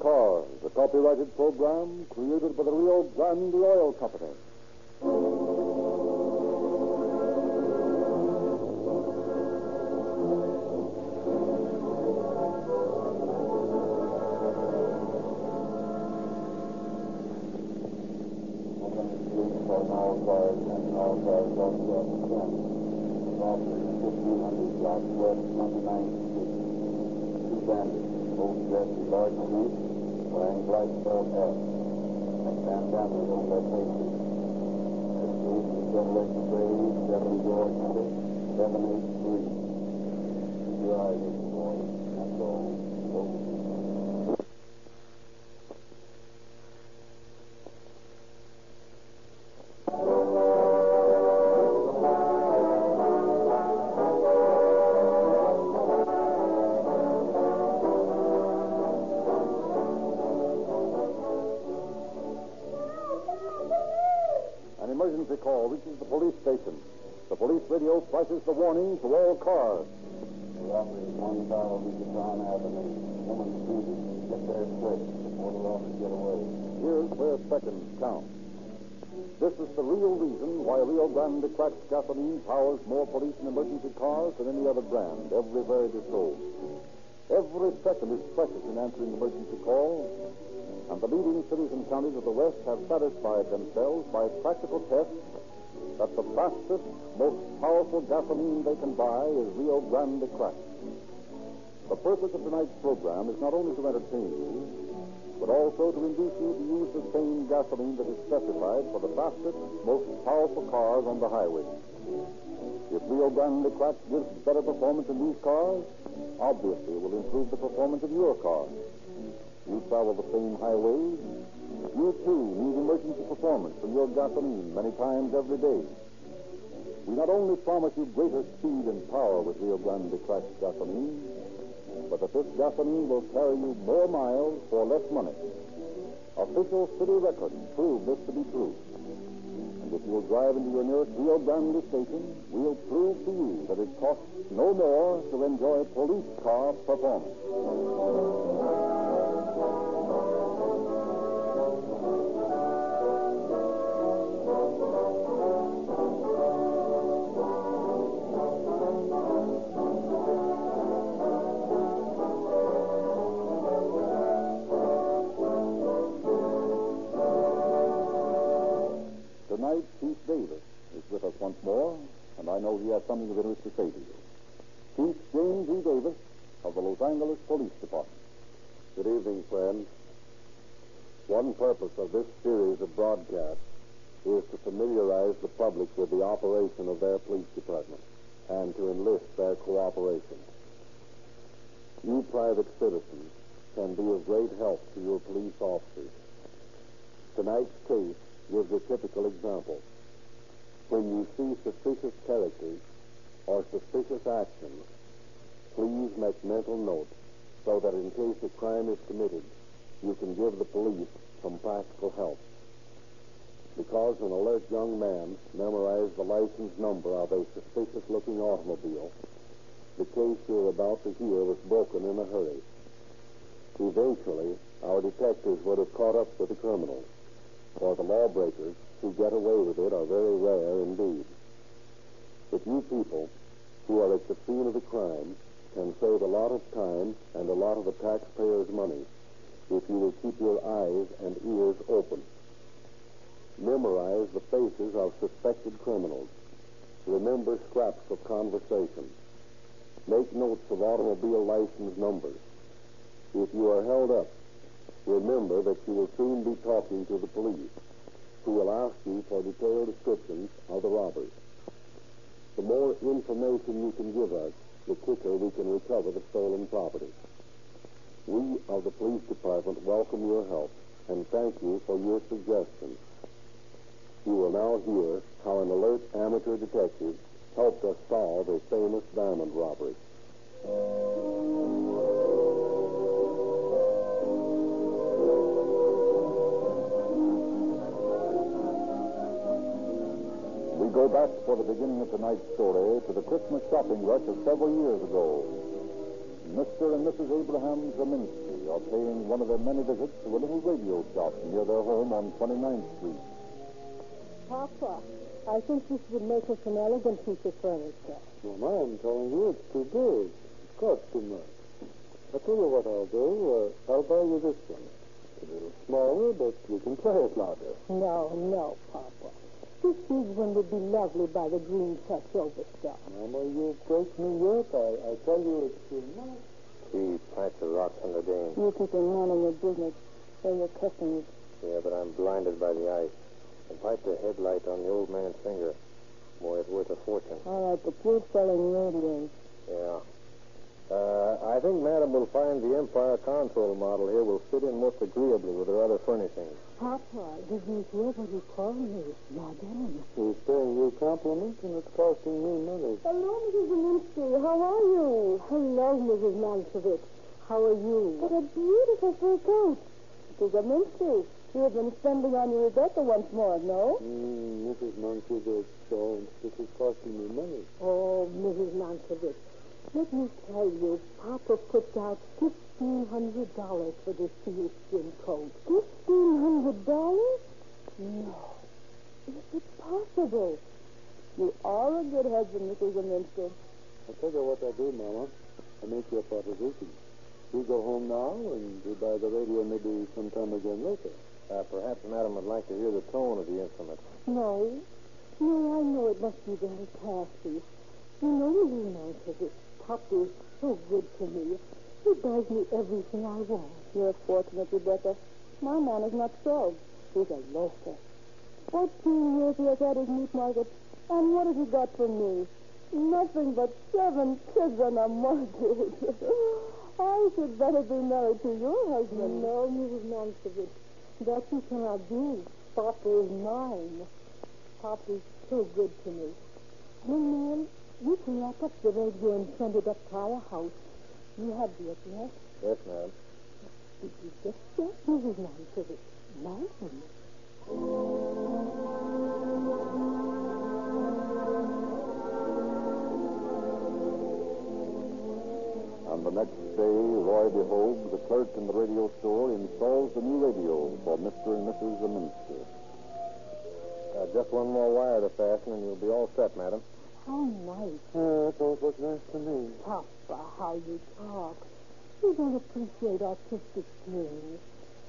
Cars, a copyrighted program created by the Rio Grande Oil Company. Reaches the police station. The police radio flashes the warning to all cars. Is 1000 Yucatan Avenue. Woman speeding. Get there quick before the robbers get away. Here's where seconds count. This is the real reason why Rio Grande cracked gasoline powers more police and emergency cars than any other brand, everywhere it is sold. Every second is precious in answering emergency calls, and the leading cities and counties of the West have satisfied themselves by practical tests that the fastest, most powerful gasoline they can buy is Rio Grande cracked. The purpose of tonight's program is not only to entertain you, but also to induce you to use the same gasoline that is specified for the fastest, most powerful cars on the highway. If Rio Grande Cracked gives better performance in these cars, obviously it will improve the performance of your car. You travel the same highways. You too need emergency performance from your gasoline many times every day. We not only promise you greater speed and power with Rio Grande Cracked gasoline, but that this gasoline will carry you more miles for less money. Official city records prove this to be true. And if you'll drive into your nearest Rio Grande station, we'll prove to you that it costs no more to enjoy police car performance. Los Angeles Police Department. Good evening, friends. One purpose of this series of broadcasts is to familiarize the public with the operation of their police department and to enlist their cooperation. You private citizens can be of great help to your police officers. Tonight's case gives a typical example. When you see suspicious characters or suspicious actions, please make mental notes so that in case a crime is committed, you can give the police some practical help. Because an alert young man memorized the license number of a suspicious looking automobile, the case you're about to hear was broken in a hurry. Eventually, our detectives would have caught up with the criminals, for the lawbreakers who get away with it are very rare indeed. But you people who are at the scene of the crime can save a lot of time and a lot of the taxpayers' money if you will keep your eyes and ears open. Memorize the faces of suspected criminals. Remember scraps of conversation. Make notes of automobile license numbers. If you are held up, remember that you will soon be talking to the police, who will ask you for detailed descriptions of the robbers. The more information you can give us, the quicker we can recover the stolen property. We of the police department welcome your help and thank you for your suggestions. You will now hear how an alert amateur detective helped us solve a famous diamond robbery. Go back for the beginning of tonight's story to the Christmas shopping rush of several years ago. Mr. and Mrs. Abraham Zeminski are paying one of their many visits to a little radio shop near their home on 29th Street. Papa, I think this would make us an elegant piece of furniture. Mama, I'm telling you, it's too big. It costs too much. I'll tell you what I'll do. Uh, I'll buy you this one. It's a little smaller, but you can play it louder. No, no, Papa. This big one would be lovely by the green touch over stuff. Mama, you break me up. I, I tell you it's too much. Gee, pints of rocks on the dame. You keep in mind on your business. They're your customers. Yeah, but I'm blinded by the ice. And pipe the headlight on the old man's finger. Boy, it's worth a fortune. All right, but you're selling radios. Yeah. Uh, I think Madam will find the Empire console model here will fit in most agreeably with her other furnishings. Papa, did you hear what he called me? Madame. He's paying you compliments, and it's costing me money. Hello, Mrs. Zelinsky. How are you? Hello, Mrs. Mansovich. How are you? What a beautiful fur coat. Mrs. Zelinsky, you have been spending on your Rebecca once more, no? Mm, Mrs. Mankiewicz, so this is costing me money. Oh, Mrs. Mansovich, let me tell you, Papa put out fifteen hundred dollars for this sealskin coat. Fifteen hundred dollars? No. Is it possible? You are a good husband, Mrs. Zelinsky. I'll tell you what I do, Mama. I make you a proposition. You go home now, and we buy the radio maybe sometime again later. Uh, perhaps Madam would like to hear the tone of the instrument. No. No, I know it must be very tasty. You know, Mrs. Mansovich, Papa is so good to me. He buys me everything I want. You're fortunate, Rebecca. My man is not so. He's a loafer. Fourteen years he has had his meat market, and what has he got for me? Nothing but seven kids and a mortgage. I should better be married to your husband. No, Mrs. Mansovich. That you cannot do. Papa is mine. Papa is so good to me. Young man, you can lock up the radio and send it up to our house. You have the address. Yes, Madam. Did you get that, Mrs. Mansovich? Madam. On the next day, Roy DeHogue, the clerk in the radio store, installs the new radio for Mr. and Mrs. Zeminski. Uh, just one more wire to fasten, and you'll be all set, Madam. How nice. Uh, that always looks nice to me. Papa, how you talk. You don't appreciate artistic things.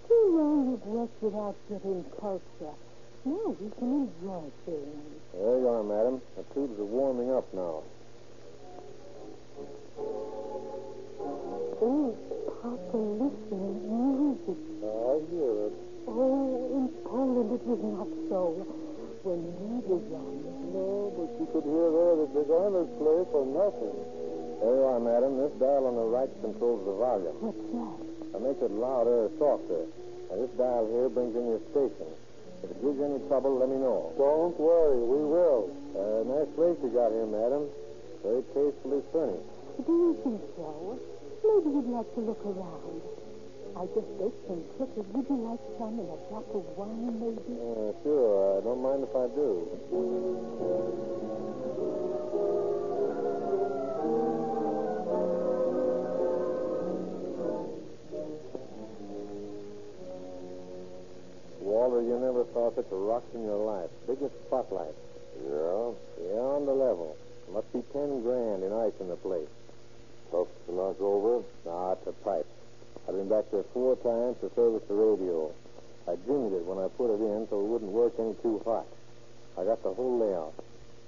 Too long you've worked without getting culture. Now we can enjoy things. There you are, Madam. The tubes are warming up now. Oh, Papa, listen. Music. I hear it. Oh, in Poland it was not so. When we were young. No, but you could hear there that the designers play for nothing. There you are, Madam. This dial on the right controls the volume. What's that? It makes it louder or softer. And this dial here brings in your station. If it gives you any trouble, let me know. Don't worry, we will. Uh, nice place you got here, Madam. Very tastefully furnished. Do you think so? Maybe you'd like to look around. I just baked some cookies. Would you like some and a drop of wine, maybe? Uh, sure. I don't mind if I do. Walter, you never saw such a rocks in your life. Biggest spotlight. Yeah? Yeah, on the level. Must be ten grand in ice in the place. Tough to knock over? Nah, it's a pipe. I've been back there four times to service the radio. I dimmed it when I put it in so it wouldn't work any too hot. I got the whole layout.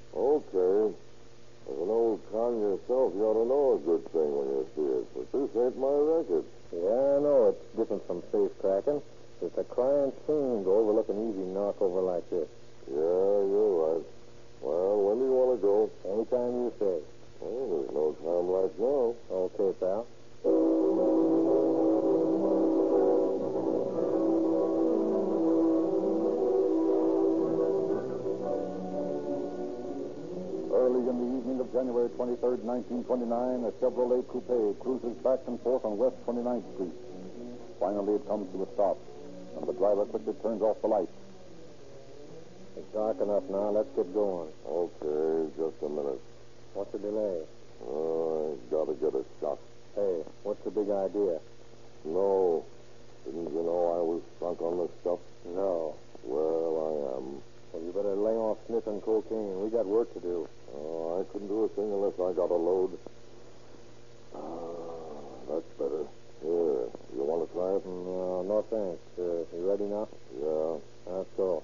Okay. As an old con yourself, you ought to know a good thing when you see it. But this ain't my record. Yeah, I know it's different from safe cracking. It's a crying shame to overlook an easy knockover like this. Yeah, you're right. Well, when do you want to go? Anytime you say. Well, there's no time like now. Okay, pal. Early in the evening of January 23rd, 1929, a Chevrolet coupe cruises back and forth on West 29th Street. Finally, it comes to a stop, and the driver quickly turns off the lights. It's dark enough now. Let's get going. Okay, just a minute. What's the delay? Oh, I gotta get a shot. Hey, what's the big idea? No. Didn't you know I was sunk on this stuff? No. Well, I am. Well, you better lay off sniffing cocaine. We got work to do. Oh, I couldn't do a thing unless I got a load. Ah, that's better. Here, you want to try it? No, no thanks. Uh, you ready now? Yeah. Let's go.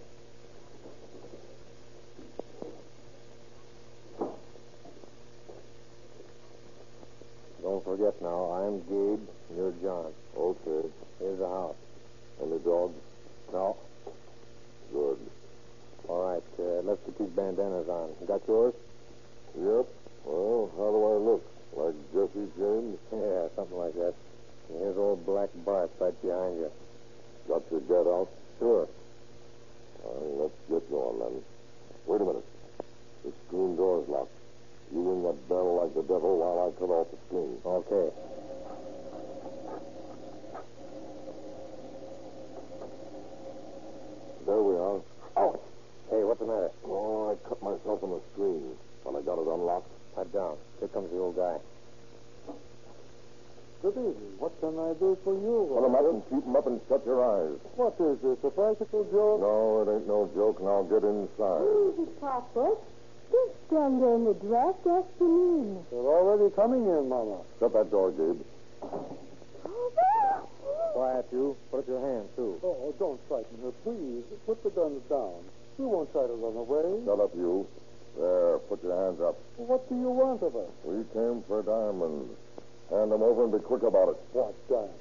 Don't forget now, I'm Gabe, and you're John. Okay. Here's the house. Any dogs? No. Good. All right, uh, let's get these bandanas on. You got yours? Yep. Well, how do I look? Like Jesse James? Yeah, something like that. And here's old Black Bart right behind you. Got your get out? Sure. Well, let's get going then. Wait a minute. The screen door's locked. You ring that bell like the devil while I cut off the screen. Okay. There we are. Oh. Hey, what's the matter? Oh, I cut myself on the screen when I got it unlocked. Pipe down. Here comes the old guy. Good evening. What can I do for you? Up and keep 'em up and shut your eyes. What is this, a practical joke? No, it ain't no joke. and I'll get inside. Easy, Papa. Don't stand there in the draft. Ask him in. They're already coming in, Mama. Shut that door, Gabe. Quiet, you. Put up your hand, too. Oh, don't frighten her, please. Put the guns down. We won't try to run away. Shut up, you. There, put your hands up. What do you want of us? We came for diamonds. Hand them over and be quick about it. What diamonds?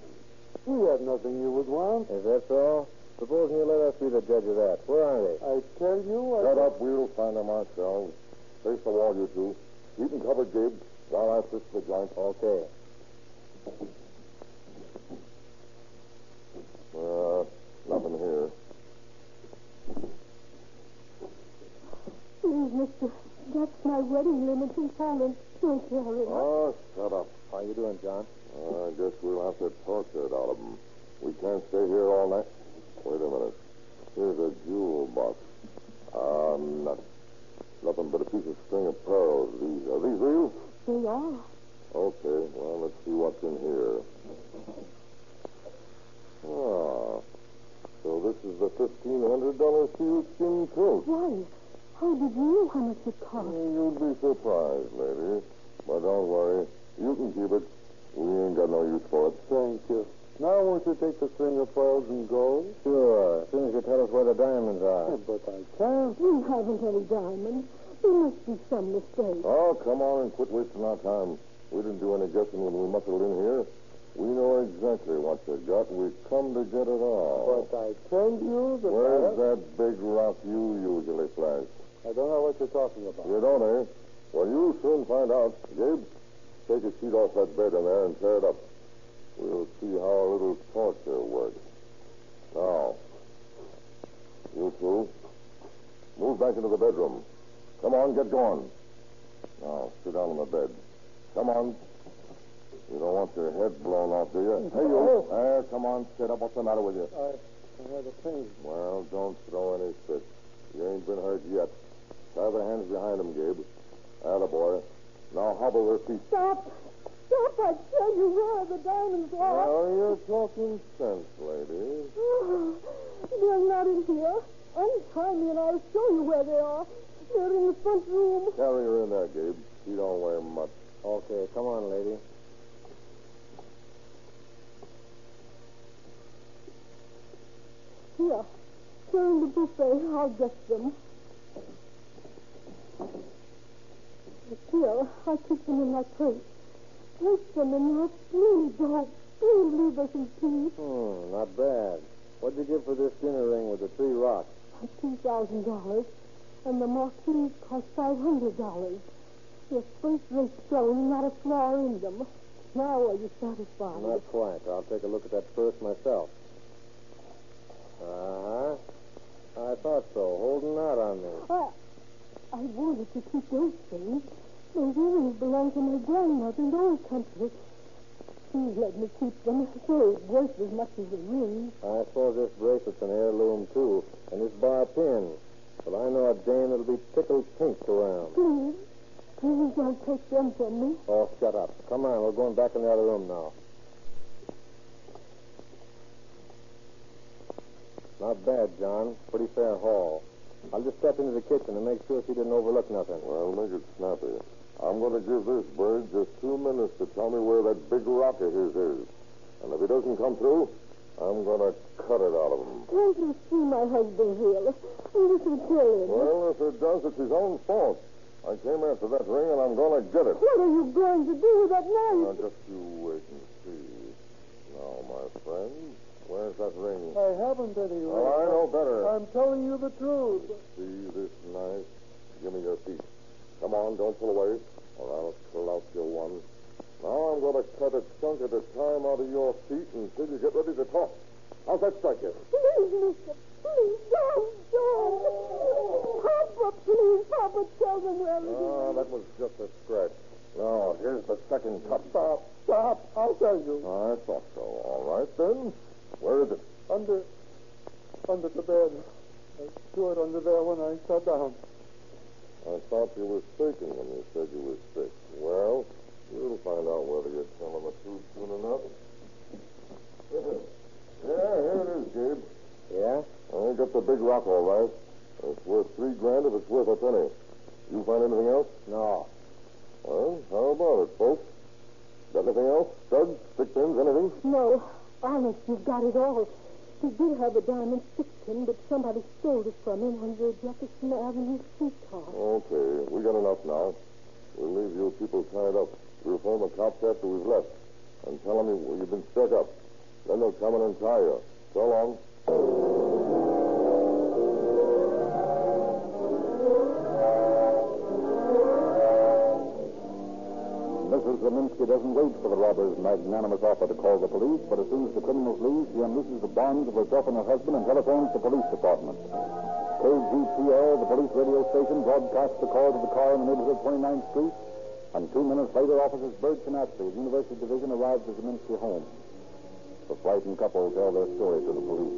We have nothing you would want. Is that so? Supposing you let us be the judge of that. Where are they? I tell you, I... Shut up. We'll find them ourselves. Face the wall, you two. Keep 'em covered, Gabe, while I fix the joint. Okay. Uh, nothing here. Please, mister. That's my wedding limit in Poland. Don't carry it. Oh, shut up. How are you doing, John? I guess we'll have to torture it out of them. We can't stay here all night. Wait a minute. Here's a jewel box. Ah, nuts. Nothing but a piece of string of pearls. These are these real? They are. Okay, well, let's see what's in here. Ah, so this is the fifteen hundred dollar sealskin coat. Why? How did you know how much it cost? You'd be surprised, lady. But don't worry. You can keep it. We ain't got no use for it. Thank you. Now won't you take the string of pearls and gold? Sure. As soon as you tell us where the diamonds are. But I can't. We haven't any diamonds. There must be some mistake. Oh, come on and quit wasting our time. We didn't do any guessing when we muscled in here. We know exactly what you got. We've come to get it all. But I tell you that Where's I... that big rock you usually flash? I don't know what you're talking about. You don't, eh? Well, you'll soon find out. Gabe, take a sheet off that bed in there and tear it up. We'll see how a little torture works. Now, you two, move back into the bedroom. Come on, get going. Now, sit down on the bed. Come on. You don't want your head blown off, do you? Hey, you. There, come on, sit up. What's the matter with you? I, I had a pain. Well, don't throw any fits. You ain't been hurt yet. Tie the hands behind him, Gabe. boy. Now hobble their feet. Stop. Stop, I tell you where the diamonds are. Now you're talking sense, lady. Oh, they're not in here. Untie me and I'll show you where they are. They're in the front room. Carry her in there, Gabe. She don't weigh much. Okay, come on, lady. Here. They're in the buffet. I'll get them. Here, I'll keep them in my crate. Take them in your please, oh, please leave us in peace. Hmm, not bad. What'd you give for this dinner ring with the three rocks? Two thousand dollars, and the marquise cost five hundred dollars. They're first-rate stone, not a flaw in them. Now are you satisfied? Not quite. I'll take a look at that first myself. Uh-huh. I thought so. Holding out on me. I, I wanted to keep those things. Those earrings belong to my grandmother in the old country. Please let me keep them. They're worth as much as the ring. I suppose this bracelet's an heirloom, too. And this bar pin. But I know a dame that'll be tickled pink around. Please, please don't take them from me. Oh, shut up. Come on, we're going back in the other room now. Not bad, John. Pretty fair haul. I'll just step into the kitchen and make sure she didn't overlook nothing. Well, make it snappy. I'm going to give this bird just two minutes to tell me where that big rock of his is. And if he doesn't come through, I'm going to cut it out of him. Can't you see my husband here? This will kill him. Well, if it does, it's his own fault. I came after that ring, and I'm going to get it. What are you going to do with that knife? Now, knife? just you wait and see. Now, my friend, where's that ring? I haven't any oh, ring. Oh, I know better. I'm telling you the truth. See this knife? Give me your teeth. Come on, don't pull away, or I'll pull out your one. Now I'm going to cut a chunk at a time out of your feet until you get ready to talk. How's that strike you? Please, mister. Please, don't, don't. Papa, please, Papa, tell them where it is. Ah, that was just a scratch. Now, here's the second cut. Stop. Stop. I'll tell you. I thought so. All right, then. Where is it? Under, under the bed. I threw it under there when I sat down. I thought you were mistaken when you said you were sick. Well, we'll find out whether you're telling the truth soon enough. yeah, here it is, Gabe. Yeah? I got the big rock, all right. It's worth three grand if it's worth a penny. You find anything else? No. Well, how about it, folks? Got anything else? Studs, stick pins, anything? No, honest, you've got it all. He did have a diamond stick pin, but somebody stole it from him on the Jefferson Avenue streetcar. Okay, we got enough now. We'll leave you people tied up. We'll phone the cops after we've left and tell them you- you've been stuck up. Then they'll come in and tie you. So long. Mrs. Zeminski doesn't wait for the robber's magnanimous offer to call the police, but as soon as the criminals leave, she unlooses the bonds of herself and her husband and telephones the police department. KGPL, the police radio station, broadcasts the call to the car in the neighborhood of 29th Street, and two minutes later, officers Bird and Ashley of the University Division arrive at the Zeminski home. The frightened couple tell their story to the police.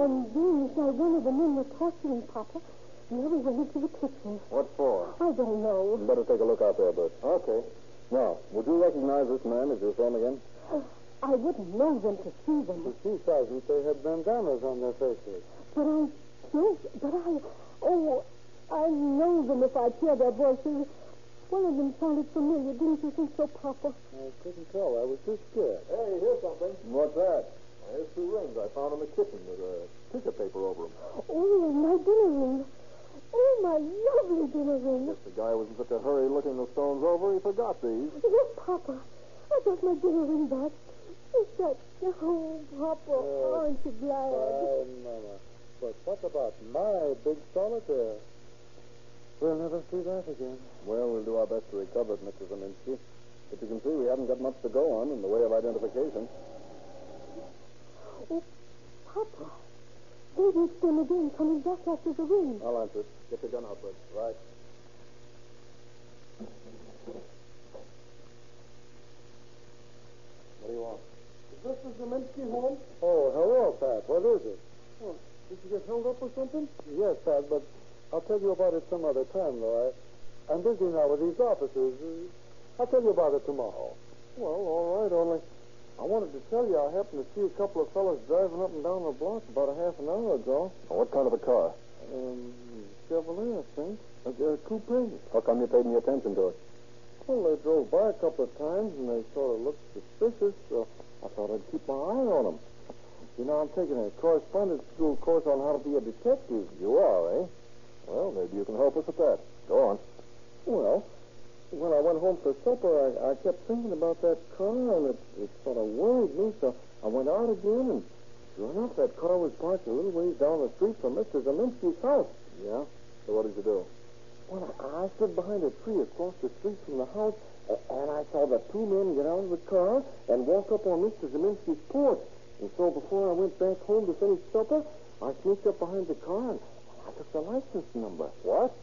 And then while one of the men were torturing Papa, the other went into the kitchen. What for? I don't know. Better take a look out there, Bert. Okay. Now, would you recognize this man if you saw him again? I wouldn't know them to see them. You see, Sergeant, they had bandanas on their faces. But I don't. But I. Oh, I know them if I'd hear their voices. One of them sounded familiar. Didn't you think so, Papa? I couldn't tell. I was too scared. Hey, here's something. What's that? Here's two rings I found in the kitchen with a picture paper over them. Oh, my dinner ring. Oh, my lovely dinner ring. Guess the guy was in such a hurry looking the stones over, he forgot these. Yes, Papa. I got my dinner ring back. Is that... Oh, Papa, aren't you glad? Fine, Mama. But what about my big solitaire? We'll never see that again. Well, we'll do our best to recover it, Mr. Zeminski. But you can see we haven't got much to go on in the way of identification. Oh, Papa. Again coming back after the. I'll answer it. Get your gun out, Bert. Right. What do you want? Is this the Zeminski home? Oh, hello, Pat. What is it? Oh, did you get held up or something? Yes, Pat, but I'll tell you about it some other time, though. I, I'm busy now with these officers. I'll tell you about it tomorrow. Well, all right, only I wanted to tell you I happened to see a couple of fellas driving up and down the block about a half an hour ago. what kind of a car? Um, Chevrolet, I think. A, a coupe. How come you paid any attention to it? Well, they drove by a couple of times and they sort of looked suspicious, so I thought I'd keep my eye on them. You know, I'm taking a correspondence school course on how to be a detective. You are, eh? Well, maybe you can help us with that. Go on. Well, when I went home for supper, I, I kept thinking about that car, and it, it sort of worried me, so I went out again, and sure enough, that car was parked a little ways down the street from Mr. Zeminski's house. Yeah? So what did you do? Well, I, I stood behind a tree across the street from the house, and I saw the two men get out of the car and walk up on Mr. Zeminski's porch. And so before I went back home to finish supper, I sneaked up behind the car and I took the license number. What?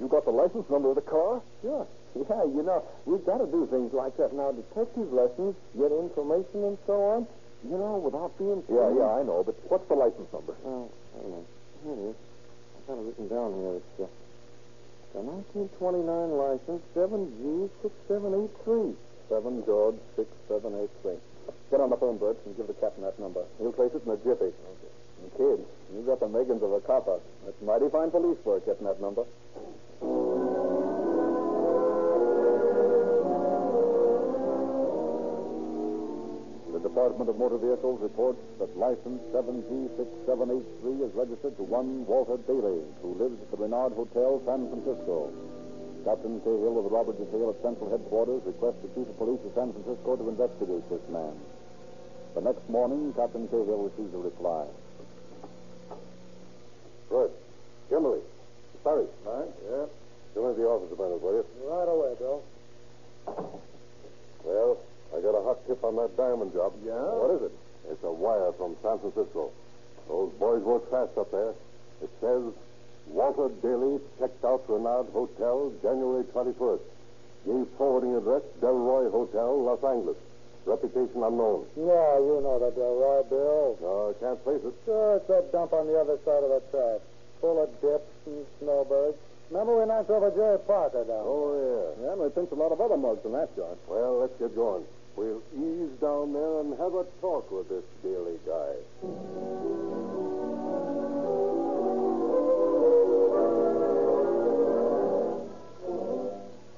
You got the license number of the car? Sure. Yeah, you know, we've got to do things like that now. Detective lessons, get information and so on, you know, without being... Yeah, yeah, I know, but what's the license number? Well, hang on. Here it is. I've got it written down here. It's uh, the 1929 license, 7G6783. 7 George 6783. Get on the phone, Bert, and give the captain that number. He'll place it in a jiffy. Okay. Kid, you got the makings of a copper. That's mighty fine police work, getting that number. Department of Motor Vehicles reports that license 7G6783 is registered to one Walter Daly, who lives at the Renard Hotel, San Francisco. Captain Cahill of the Robbery Detail at Central Headquarters requests the Chief of Police of San Francisco to investigate this man. The next morning, Captain Cahill receives a reply. Good. Kimberly. Sorry. Right? Yeah. Come into the office a minute, will you? Right away, Bill. Well, I got a hot tip on that diamond job. Yeah? What is it? It's a wire from San Francisco. Those boys work fast up there. It says Walter Daly checked out Renard Hotel January 21st. Gave forwarding address Delroy Hotel, Los Angeles. Reputation unknown. Yeah, you know the Delroy, Bill. I can't place it. Sure, it's that dump on the other side of the track. Full of dips and snowbirds. Remember we knocked over Jerry Parker down? Oh, yeah. Yeah, and we pinched a lot of other mugs in that joint. Well, let's get going. We'll ease down there and have a talk with this Daly guy.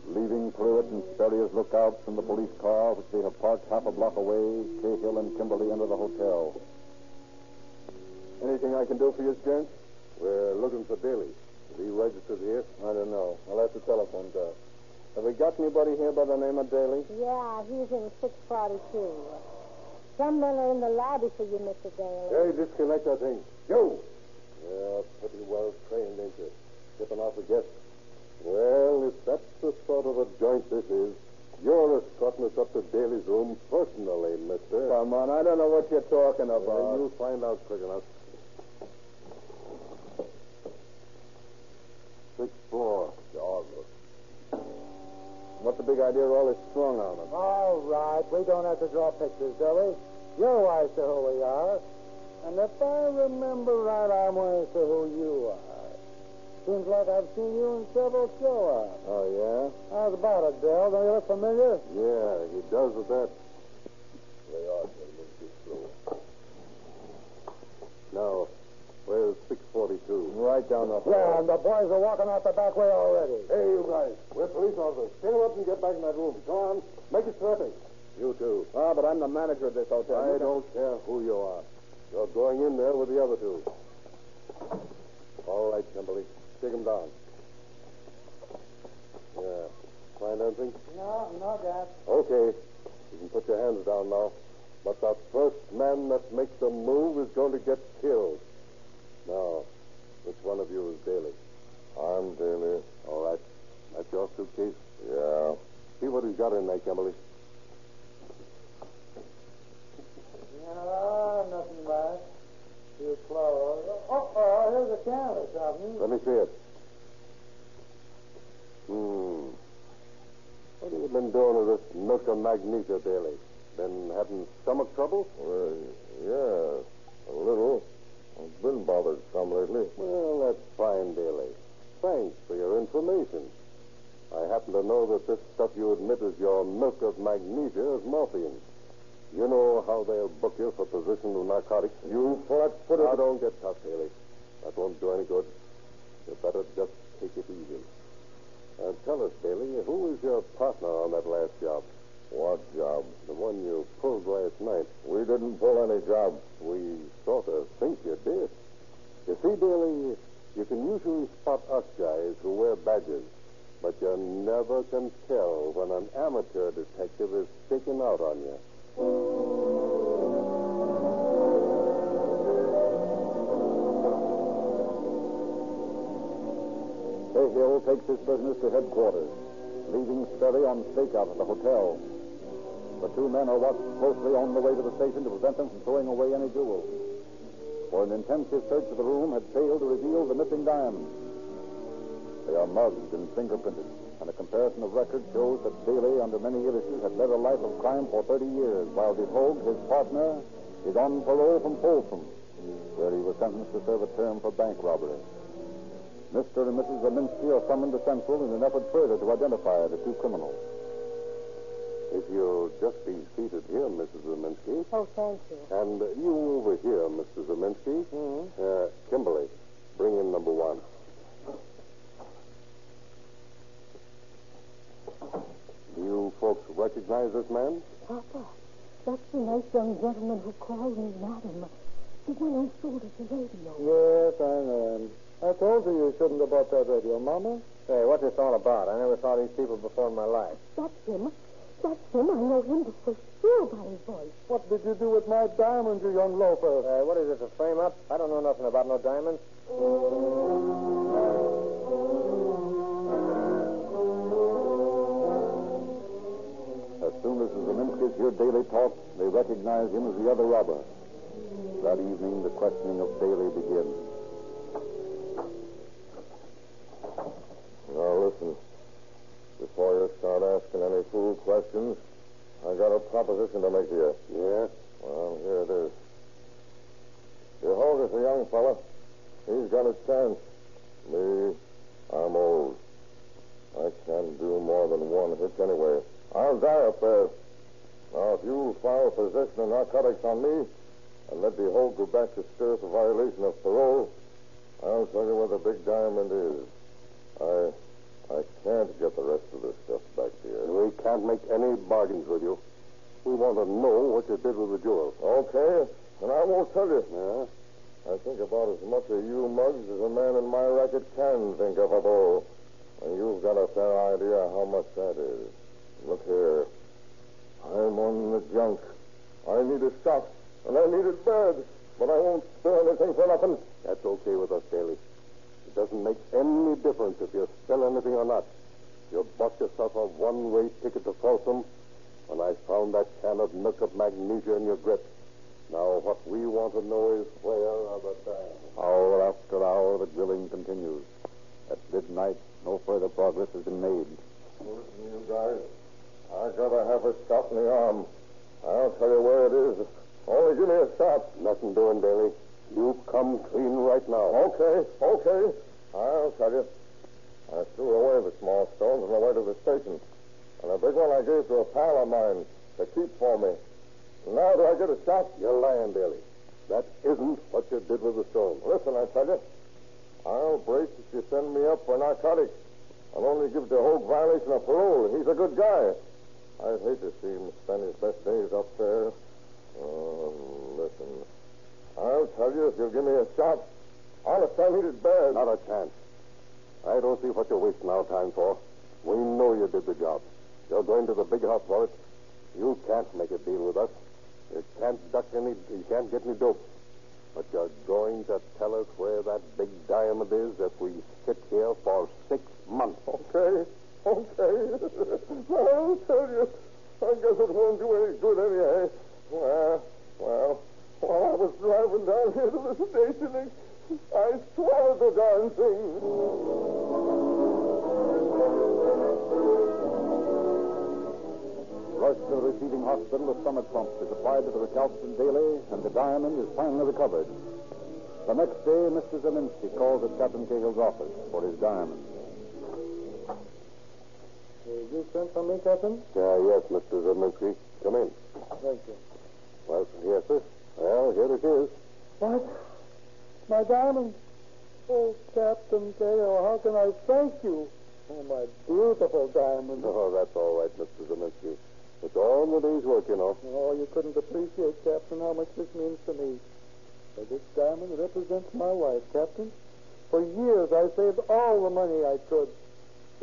Leaving Pruitt and Sperry's lookouts in the police car, which they have parked half a block away, Cahill and Kimberly enter the hotel. Anything I can do for you, Gents? We're looking for Daly. Is he registered here? I don't know. I'll have to telephone Doc. Have we got anybody here by the name of Daly? Yeah, he's in 642. Some men are in the lobby for you, Mr. Daly. Hey, disconnect that thing. You! Yeah, pretty well trained, ain't you? Tipping off a guest. Well, if that's the sort of a joint this is, you're escorting us up to Daly's room personally, mister. Come on, I don't know what you're talking Well, about. you'll find out quick enough. Sixth floor. What's the big idea of all this on them? All right, we don't have to draw pictures, Billy. You're wise to who we are. And if I remember right, I'm wise to who you are. Seems like I've seen you in several show-ups. Oh, yeah? How's about it, Dell? Don't you look familiar? Yeah, he does with that. They are get through. Now, where's 642? Right down the hall. Yeah, and the boys are walking out the back way already. Hey, you guys. We're police officers. Stand up and get back in that room. Go on. Make it terrific. You too. Ah, but I'm the manager of this hotel. I don't care who you are. You're going in there with the other two. All right, Kimberly. Take him down. Yeah. Find anything? No, no, Dad. Okay. You can put your hands down now. But the first man that makes a move is going to get killed. Now, which one of you is Daly? I'm Daly. All right. That's your suitcase? Yeah. See what he's got in there, Kimberly. No, nothing much. Too close. Oh, oh, here's a can or something. Let me see it. Hmm. What have you been doing with this milk of magnesia, Daly? Been having stomach trouble? Well, yeah, a little. I've been bothered some lately. Well, that's fine, Daly. Thanks for your information. I happen to know that this stuff you admit is your milk of magnesia is morphine. You know how they'll book you for possession of narcotics? You flat-footed... Now, don't get tough, Daly. That won't do any good. You better just take it easy. Now, tell us, Daly, who was your partner on that last job? What job? The one you pulled last night. We didn't pull any job. We sort of think you did. You see, Daly, you can usually spot us guys who wear badges, but you never can tell when an amateur detective is staking out on you. Cahill takes his business to headquarters, leaving Sperry on stakeout at the hotel. The two men are watched closely on the way to the station to prevent them from throwing away any jewels. For an intensive search of the room had failed to reveal the missing diamonds. They are mugged and fingerprinted, and a comparison of records shows that Daly, under many aliases, had led a life of crime for 30 years, while DeHogue, his partner, is on parole from Folsom, where he was sentenced to serve a term for bank robbery. Mr. and Mrs. Zeminski are summoned to Central in an effort further to identify the two criminals. If you'll just be seated here, Mrs. Zeminski. Oh, thank you. And uh, you over here, Mr. Zeminski. Mm-hmm. Uh, Kimberly, bring in number one. Do you folks recognize this man? Papa, that's the nice young gentleman who called me madam. The one who sold us the radio. Yes, I know him. I told you you shouldn't have bought that radio, Mama. Hey, what's this all about? I never saw these people before in my life. That's him. That's him. I know him for sure by his voice. What did you do with my diamonds, you young loafer? Uh, what is this, a frame up? I don't know nothing about no diamonds. As soon as the Zeminskis hear Daly talk, they recognize him as the other robber. That evening, the questioning of Daly begins. Now, listen. Before you start asking any fool questions, I got a proposition to make to you. Yeah? Well, here it is. Your Hogan's a young fella. He's got a chance. Me, I'm old. I can't do more than one hit anyway. I'll die up there. Now, if you file possession of narcotics on me and let DeHogue go back to stir for violation of parole, I'll tell you where the big diamond is. I I can't get the rest of this stuff back to you. We can't make any bargains with you. We want to know what you did with the jewels. Okay, and I won't tell you. Yeah? I think about as much of you mugs as a man in my racket can think of at all. And you've got a fair idea how much that is. Look here. I'm on the junk. I need a shot, and I need it bad. But I won't spill anything for nothing. That's okay with us, Daly. It doesn't make any difference if you spill anything or not. You bought yourself a one-way ticket to Folsom, and I found that can of milk of magnesia in your grip. Now, what we want to know is where are the diamonds? Hour after hour, the drilling continues. At midnight, no further progress has been made. Listen, you guys. I gotta have a shot in the arm. I'll tell you where it is. Only give me a shot. Nothing doing, Daly. You come clean right now. Okay, okay. I'll tell you. I threw away the small stones on the way to the station. And a big one I gave to a pal of mine to keep for me. Now do I get a shot? You're lying, Daly. That isn't what you did with the stone. Listen, I tell you. I'll break if you send me up for narcotics. I'll only give the whole violation of parole. He's a good guy. I'd hate to see him spend his best days up there. Oh, listen. I'll tell you if you'll give me a shot. Honest, I need it bad. Not a chance. I don't see what you're wasting our time for. We know you did the job. You're going to the big house for it. You can't make a deal with us. You can't duck any. You can't get any dope. But you're going to tell us where that big diamond is if we sit here for six months. Okay, okay. I'll tell you. I guess it won't do any good anyhow. Well, well, while I was driving down here to the station, I swallowed the darn thing. Rushed to the receiving hospital, a stomach pump is applied to the recalcitrant Daly, and the diamond is finally recovered. The next day, Mr. Zeminski calls at Captain Cahill's office for his diamond. Did you sent for me, Captain? Uh, yes, Mr. Zeminski. Come in. Thank you. Well, yes, sir. Well, here it is. What? My diamond? Oh, Captain Cahill, how can I thank you? Oh, my beautiful diamond. Oh, that's all right, Mr. Zeminski. It's all in the day's work, you know. Oh, you couldn't appreciate, Captain, how much this means to me. For this diamond represents my life, Captain. For years, I saved all the money I could.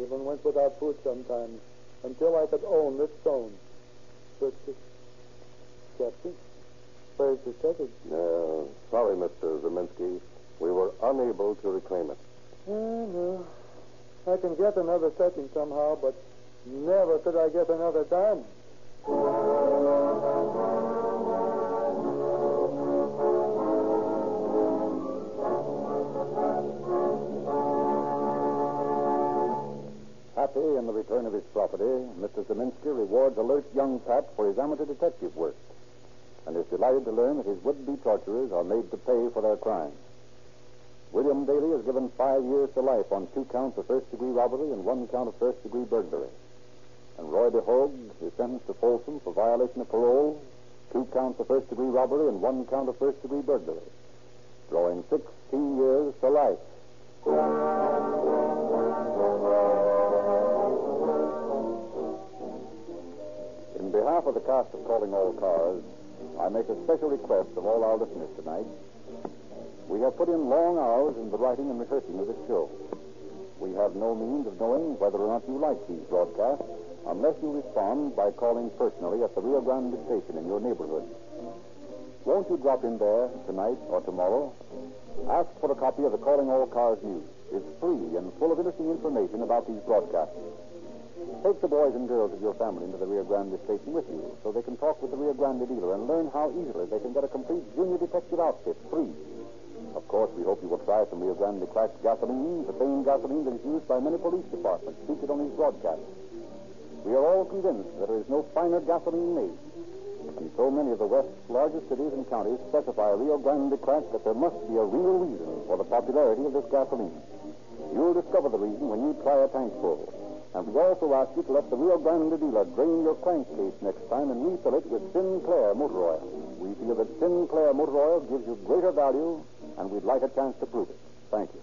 Even went without food sometimes, until I could own this stone. But, Captain, second? Uh, sorry, Mr. Zeminski. We were unable to reclaim it. Oh, no. I can get another second somehow, but never could I get another diamond. Happy in the return of his property, Mr. Zeminski rewards alert young Pat for his amateur detective work and is delighted to learn that his would-be torturers are made to pay for their crimes. William Daly is given five years to life on two counts of first-degree robbery and one count of first-degree burglary. And Roy DeHogue is sentenced to Folsom for violation of parole, two counts of first-degree robbery and one count of first-degree burglary, drawing 16 years to life. In behalf of the cast of Calling All Cars, I make a special request of all our listeners tonight. We have put in long hours in the writing and rehearsing of this show. We have no means of knowing whether or not you like these broadcasts unless you respond by calling personally at the Rio Grande station in your neighborhood. Won't you drop in there tonight or tomorrow? Ask for a copy of the Calling All Cars News. It's free and full of interesting information about these broadcasts. Take the boys and girls of your family into the Rio Grande station with you so they can talk with the Rio Grande dealer and learn how easily they can get a complete junior detective outfit free. Of course, we hope you will try some Rio Grande cracked gasoline, the same gasoline that is used by many police departments featured on these broadcasts. We are all convinced that there is no finer gasoline made. And so many of the West's largest cities and counties specify Rio Grande crack that there must be a real reason for the popularity of this gasoline. You'll discover the reason when you try a tankful. And we also ask you to let the Rio Grande dealer drain your crankcase next time and refill it with Sinclair motor oil. We feel that Sinclair motor oil gives you greater value, and we'd like a chance to prove it. Thank you.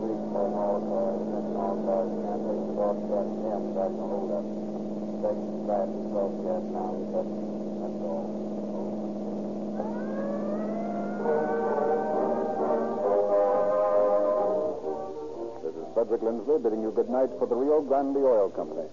Please call all cars, attention all cars, can't take the broadcast again, back to hold up. Station flash is broadcast now, that's, that's all. This is Frederick Lindsley bidding you good night for the Rio Grande Oil Company.